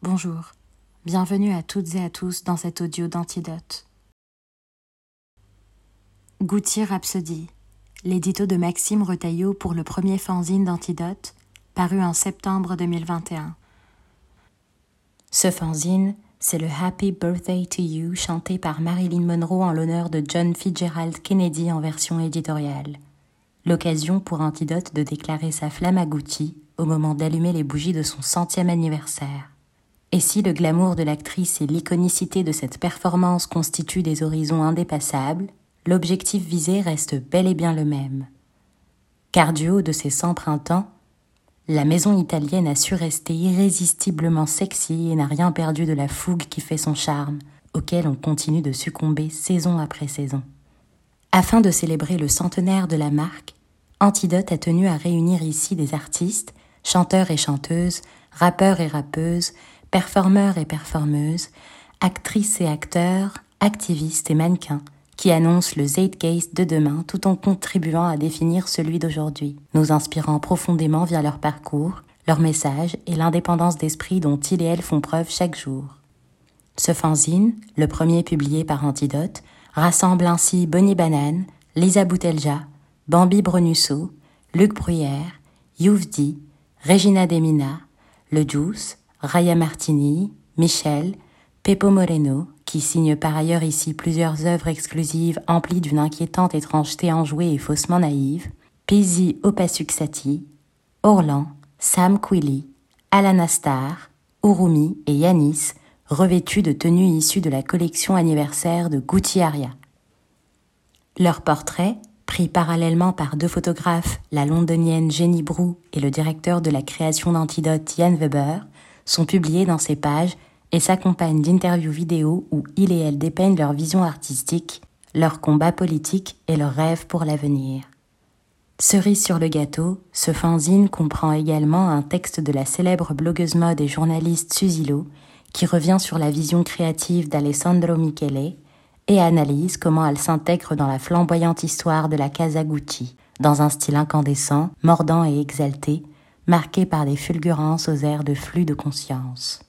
Bonjour, bienvenue à toutes et à tous dans cet audio d'Antidote. Goutier Rhapsody, l'édito de Maxime Retailleau pour le premier fanzine d'Antidote, paru en septembre 2021. Ce fanzine, c'est le Happy Birthday to You chanté par Marilyn Monroe en l'honneur de John Fitzgerald Kennedy en version éditoriale. L'occasion pour Antidote de déclarer sa flamme à Gucci au moment d'allumer les bougies de son centième anniversaire. Et si le glamour de l'actrice et l'iconicité de cette performance constituent des horizons indépassables, l'objectif visé reste bel et bien le même. Car du haut de ses cent printemps, la maison italienne a su rester irrésistiblement sexy et n'a rien perdu de la fougue qui fait son charme, auquel on continue de succomber saison après saison. Afin de célébrer le centenaire de la marque, Antidote a tenu à réunir ici des artistes, chanteurs et chanteuses, rappeurs et rappeuses, performeurs et performeuses, actrices et acteurs, activistes et mannequins, qui annoncent le Zeitgeist de demain tout en contribuant à définir celui d'aujourd'hui, nous inspirant profondément via leur parcours, leur message et l'indépendance d'esprit dont ils et elles font preuve chaque jour. Ce fanzine, le premier publié par Antidote, rassemble ainsi Bonnie Banane, Lisa Boutelja, Bambi Bronusso, Luc Bruyère, Youvdi, Regina Demina, Le Juice, Raya Martini, Michel, Pepo Moreno, qui signe par ailleurs ici plusieurs œuvres exclusives emplies d'une inquiétante étrangeté enjouée et faussement naïve, Pizzi Opasuxati, Orlan, Sam Quilly, Alana Star, Urumi et Yanis, revêtus de tenues issues de la collection anniversaire de Gucci Aria. Leurs portraits, pris parallèlement par deux photographes, la londonienne Jenny Brou et le directeur de la création d'Antidote Jan Weber, sont publiés dans ces pages et s'accompagnent d'interviews vidéo où il et elle dépeignent leur vision artistique, leur combat politique et leurs rêves pour l'avenir. Cerise sur le gâteau, ce fanzine comprend également un texte de la célèbre blogueuse mode et journaliste Susilo qui revient sur la vision créative d'Alessandro Michele et analyse comment elle s'intègre dans la flamboyante histoire de la Casa Gucci, dans un style incandescent, mordant et exalté, marqué par des fulgurances aux airs de flux de conscience.